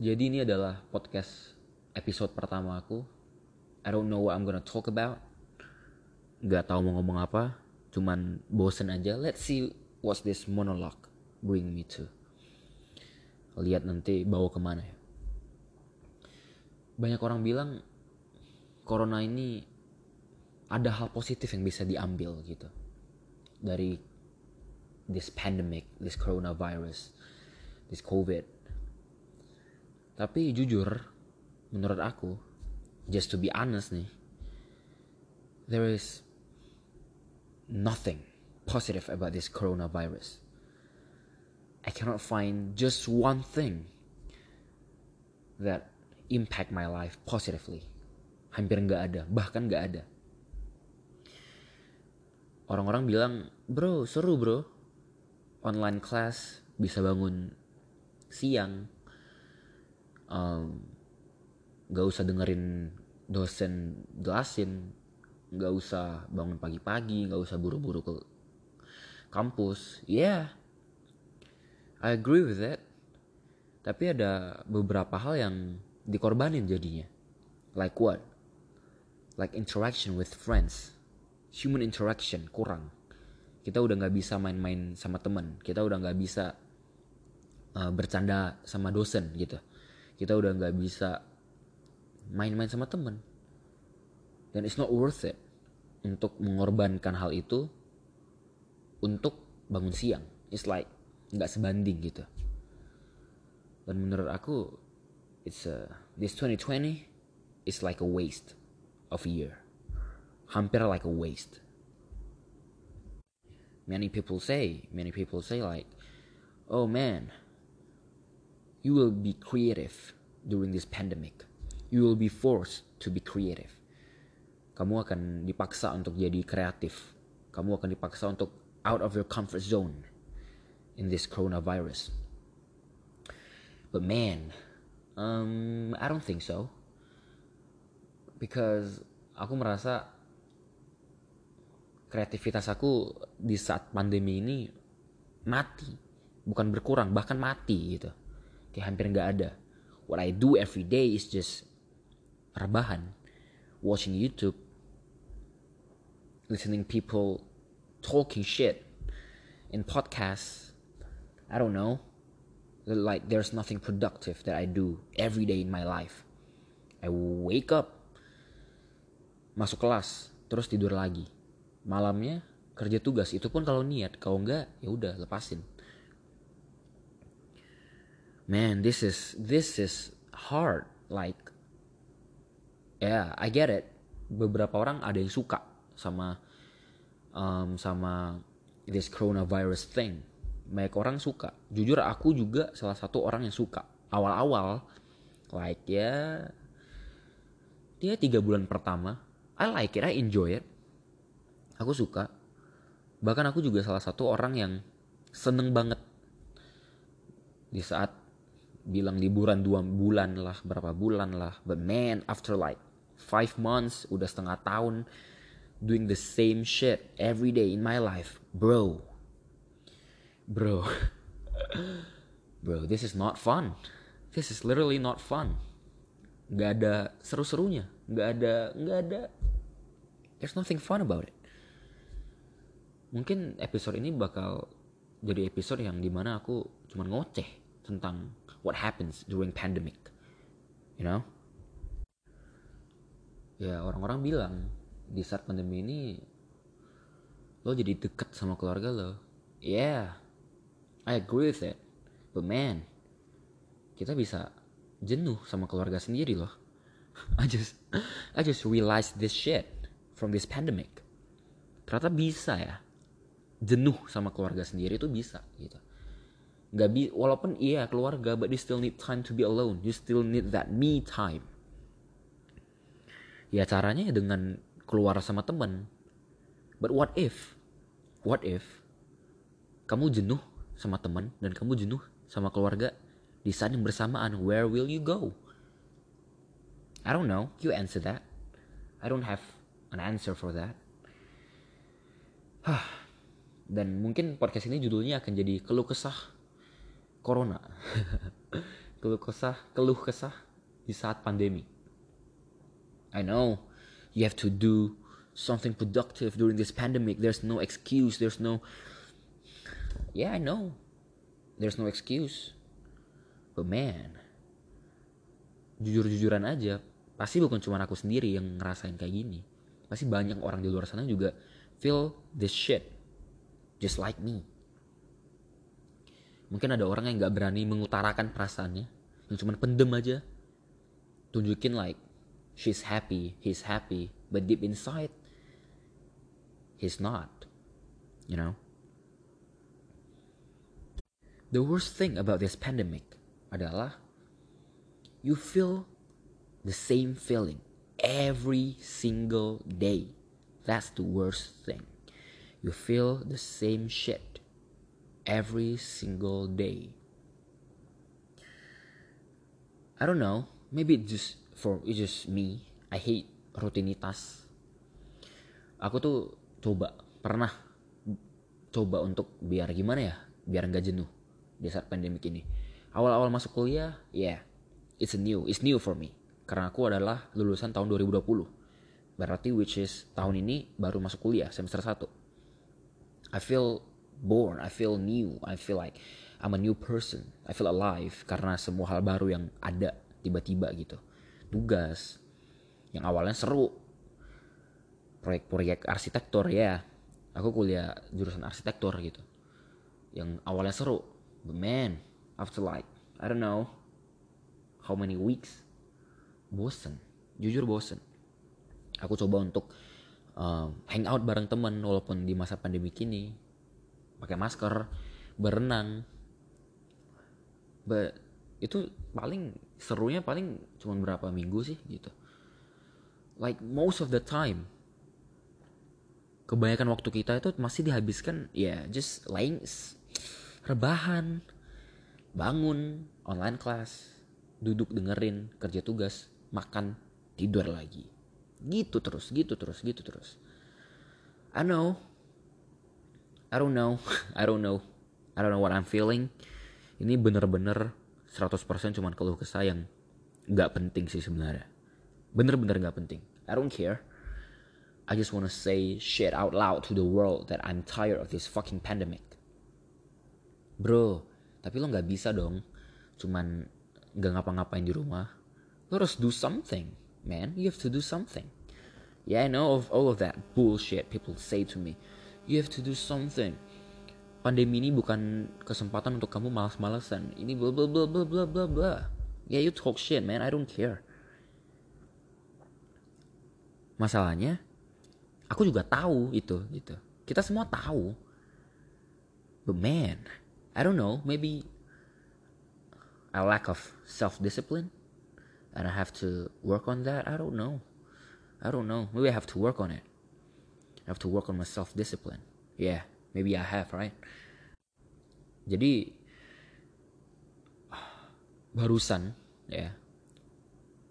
Jadi ini adalah podcast episode pertama aku. I don't know what I'm gonna talk about. Gak tahu mau ngomong apa. Cuman bosen aja. Let's see what's this monologue bring me to. Lihat nanti bawa ke mana ya. Banyak orang bilang corona ini ada hal positif yang bisa diambil gitu dari this pandemic, this coronavirus, this COVID. Tapi jujur, menurut aku, just to be honest nih, there is nothing positive about this coronavirus. I cannot find just one thing that impact my life positively. Hampir nggak ada, bahkan nggak ada. Orang-orang bilang, bro seru bro, online class bisa bangun siang, um, gak usah dengerin dosen jelasin, gak usah bangun pagi-pagi, gak usah buru-buru ke kampus. Yeah, I agree with that. Tapi ada beberapa hal yang dikorbanin jadinya. Like what? Like interaction with friends. Human interaction kurang. Kita udah nggak bisa main-main sama temen. Kita udah nggak bisa uh, bercanda sama dosen gitu. Kita udah nggak bisa main-main sama temen. Dan it's not worth it untuk mengorbankan hal itu untuk bangun siang. It's like nggak sebanding gitu. Dan menurut aku, it's a, this 2020 is like a waste of a year. Hampir like a waste. Many people say, many people say like, oh man, you will be creative during this pandemic. You will be forced to be creative. Kamu akan dipaksa untuk jadi kreatif. Kamu akan dipaksa untuk out of your comfort zone in this coronavirus. But man, um, I don't think so. Because aku merasa kreativitas aku di saat pandemi ini mati, bukan berkurang, bahkan mati gitu. Kayak hampir nggak ada. What I do every day is just rebahan, watching YouTube, listening people talking shit in podcasts. I don't know. Like there's nothing productive that I do every day in my life. I wake up, masuk kelas, terus tidur lagi. Malamnya kerja tugas itu pun kalau niat, kalau enggak ya udah lepasin. Man, this is this is hard. Like, yeah, I get it. Beberapa orang ada yang suka sama um, sama this coronavirus thing. Banyak orang suka. Jujur aku juga salah satu orang yang suka. Awal-awal, like ya, dia tiga bulan pertama, I like it, I enjoy it. Aku suka. Bahkan aku juga salah satu orang yang seneng banget di saat bilang liburan dua bulan lah, berapa bulan lah. But man, after like five months, udah setengah tahun, doing the same shit every day in my life, bro. Bro. bro, this is not fun. This is literally not fun. Gak ada seru-serunya. Gak ada, gak ada. There's nothing fun about it. Mungkin episode ini bakal jadi episode yang di mana aku cuma ngoceh tentang what happens during pandemic. You know? Ya orang-orang bilang di saat pandemi ini lo jadi deket sama keluarga lo. Yeah, I agree with it. But man, kita bisa jenuh sama keluarga sendiri loh. I just I just realized this shit from this pandemic. Ternyata bisa ya. Jenuh sama keluarga sendiri itu bisa gitu. Gak bi walaupun iya keluarga but you still need time to be alone. You still need that me time. Ya caranya ya dengan keluar sama temen. But what if? What if kamu jenuh sama teman dan kamu jenuh sama keluarga di saat yang bersamaan? Where will you go? I don't know. You answer that. I don't have an answer for that. Dan mungkin podcast ini judulnya akan jadi keluh kesah corona. keluh kesah keluh kesah di saat pandemi. I know. You have to do something productive during this pandemic. There's no excuse. There's no yeah I know. There's no excuse. But man jujur-jujuran aja pasti bukan cuma aku sendiri yang ngerasain kayak gini. Pasti banyak orang di luar sana juga feel this shit just like me mungkin ada orang yang nggak berani mengutarakan perasaannya. Yang cuma pendem aja. Tunjukin like she's happy he's happy but deep inside he's not. You know? The worst thing about this pandemic adalah you feel the same feeling every single day. That's the worst thing. You feel the same shit every single day. I don't know, maybe it's just for it's just me. I hate rutinitas. Aku tuh coba pernah coba untuk biar gimana ya, biar nggak jenuh di saat pandemik ini. Awal-awal masuk kuliah, yeah, it's new, it's new for me. Karena aku adalah lulusan tahun 2020. Berarti which is tahun ini baru masuk kuliah semester 1. I feel born, I feel new, I feel like I'm a new person, I feel alive karena semua hal baru yang ada tiba-tiba gitu. Tugas yang awalnya seru, proyek-proyek arsitektur ya, aku kuliah jurusan arsitektur gitu. Yang awalnya seru, but man, after like I don't know how many weeks, bosen, jujur bosen. Aku coba untuk um, hang out bareng temen walaupun di masa pandemi ini pakai masker berenang. But, itu paling serunya paling cuma berapa minggu sih gitu. Like most of the time kebanyakan waktu kita itu masih dihabiskan ya yeah, just laying rebahan bangun online class duduk dengerin kerja tugas makan tidur lagi. Gitu terus gitu terus gitu terus. I know I don't know. I don't know. I don't know what I'm feeling. Ini bener-bener 100% cuman keluh kesah yang gak penting sih sebenarnya. Bener-bener gak penting. I don't care. I just wanna say shit out loud to the world that I'm tired of this fucking pandemic. Bro tapi lo gak bisa dong cuman gak ngapa-ngapain di rumah. Lo harus do something man. You have to do something. Yeah I know of all of that bullshit people say to me You have to do something. Pandemi ini bukan kesempatan untuk kamu malas-malasan. Ini bla bla bla bla bla bla bla. Yeah, you talk shit, man. I don't care. Masalahnya, aku juga tahu itu, gitu. Kita semua tahu. But man, I don't know. Maybe a lack of self-discipline, and I have to work on that. I don't know. I don't know. Maybe I have to work on it. I have to work on my self discipline. Yeah, maybe I have, right? Jadi barusan ya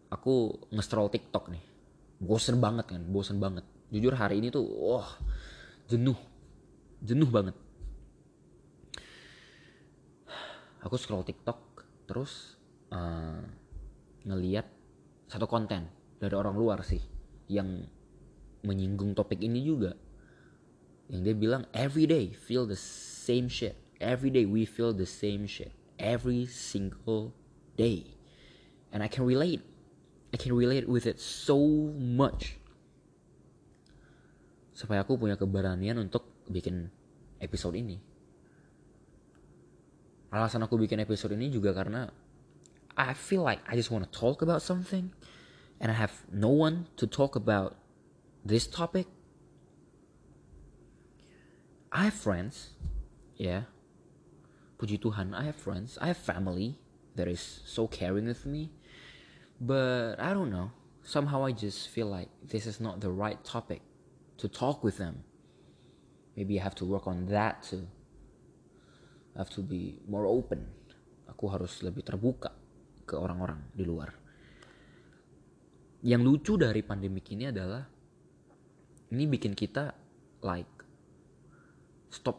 aku nge-scroll TikTok nih. Bosen banget kan, bosen banget. Jujur hari ini tuh wah jenuh. Jenuh banget. Aku scroll TikTok terus uh, ngeliat satu konten dari orang luar sih yang menyinggung topik ini juga. Yang dia bilang every day feel the same shit. Every day we feel the same shit. Every single day. And I can relate. I can relate with it so much. Supaya aku punya keberanian untuk bikin episode ini. Alasan aku bikin episode ini juga karena I feel like I just want to talk about something. And I have no one to talk about this topic, I have friends, yeah. Puji Tuhan, I have friends, I have family that is so caring with me. But I don't know. Somehow I just feel like this is not the right topic to talk with them. Maybe I have to work on that too. I have to be more open. Aku harus lebih terbuka ke orang-orang di luar. Yang lucu dari pandemik ini adalah ini bikin kita like stop.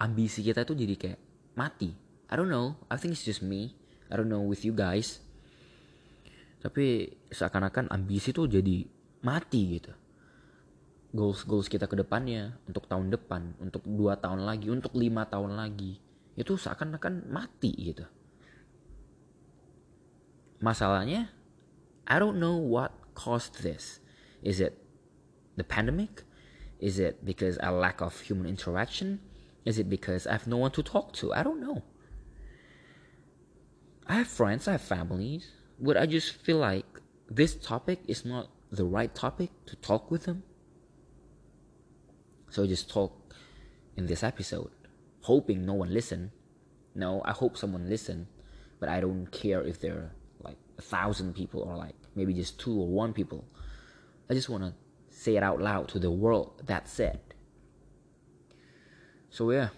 Ambisi kita itu jadi kayak mati. I don't know. I think it's just me. I don't know with you guys. Tapi seakan-akan ambisi tuh jadi mati gitu. Goals goals kita ke depannya untuk tahun depan untuk dua tahun lagi untuk lima tahun lagi itu seakan-akan mati gitu. Masalahnya I don't know what caused this is it the pandemic? Is it because a lack of human interaction? Is it because I have no one to talk to? I don't know. I have friends I have families. But I just feel like this topic is not the right topic to talk with them? So I just talk in this episode, hoping no one listen. No, I hope someone listen, but I don't care if there are like a thousand people or like maybe just two or one people. I just wanna say it out loud to the world. That's it. So yeah.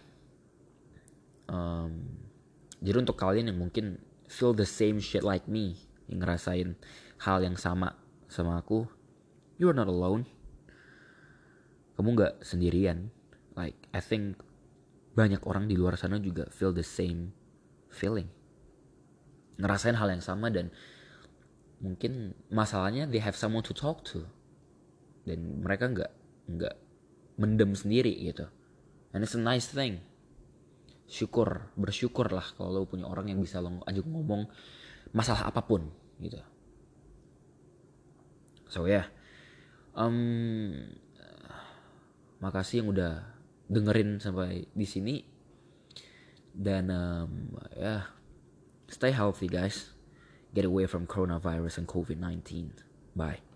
Um, jadi untuk kalian yang mungkin feel the same shit like me, yang ngerasain hal yang sama sama aku, you're not alone kamu nggak sendirian like I think banyak orang di luar sana juga feel the same feeling ngerasain hal yang sama dan mungkin masalahnya they have someone to talk to dan mereka nggak nggak mendem sendiri gitu. And it's a nice thing. Syukur bersyukur lah kalau lo punya orang yang bisa lo ajak ngomong masalah apa pun gitu. So ya yeah. um, makasih yang udah dengerin sampai di sini. Dan um, ya yeah, stay healthy guys. Get away from coronavirus and covid-19 bye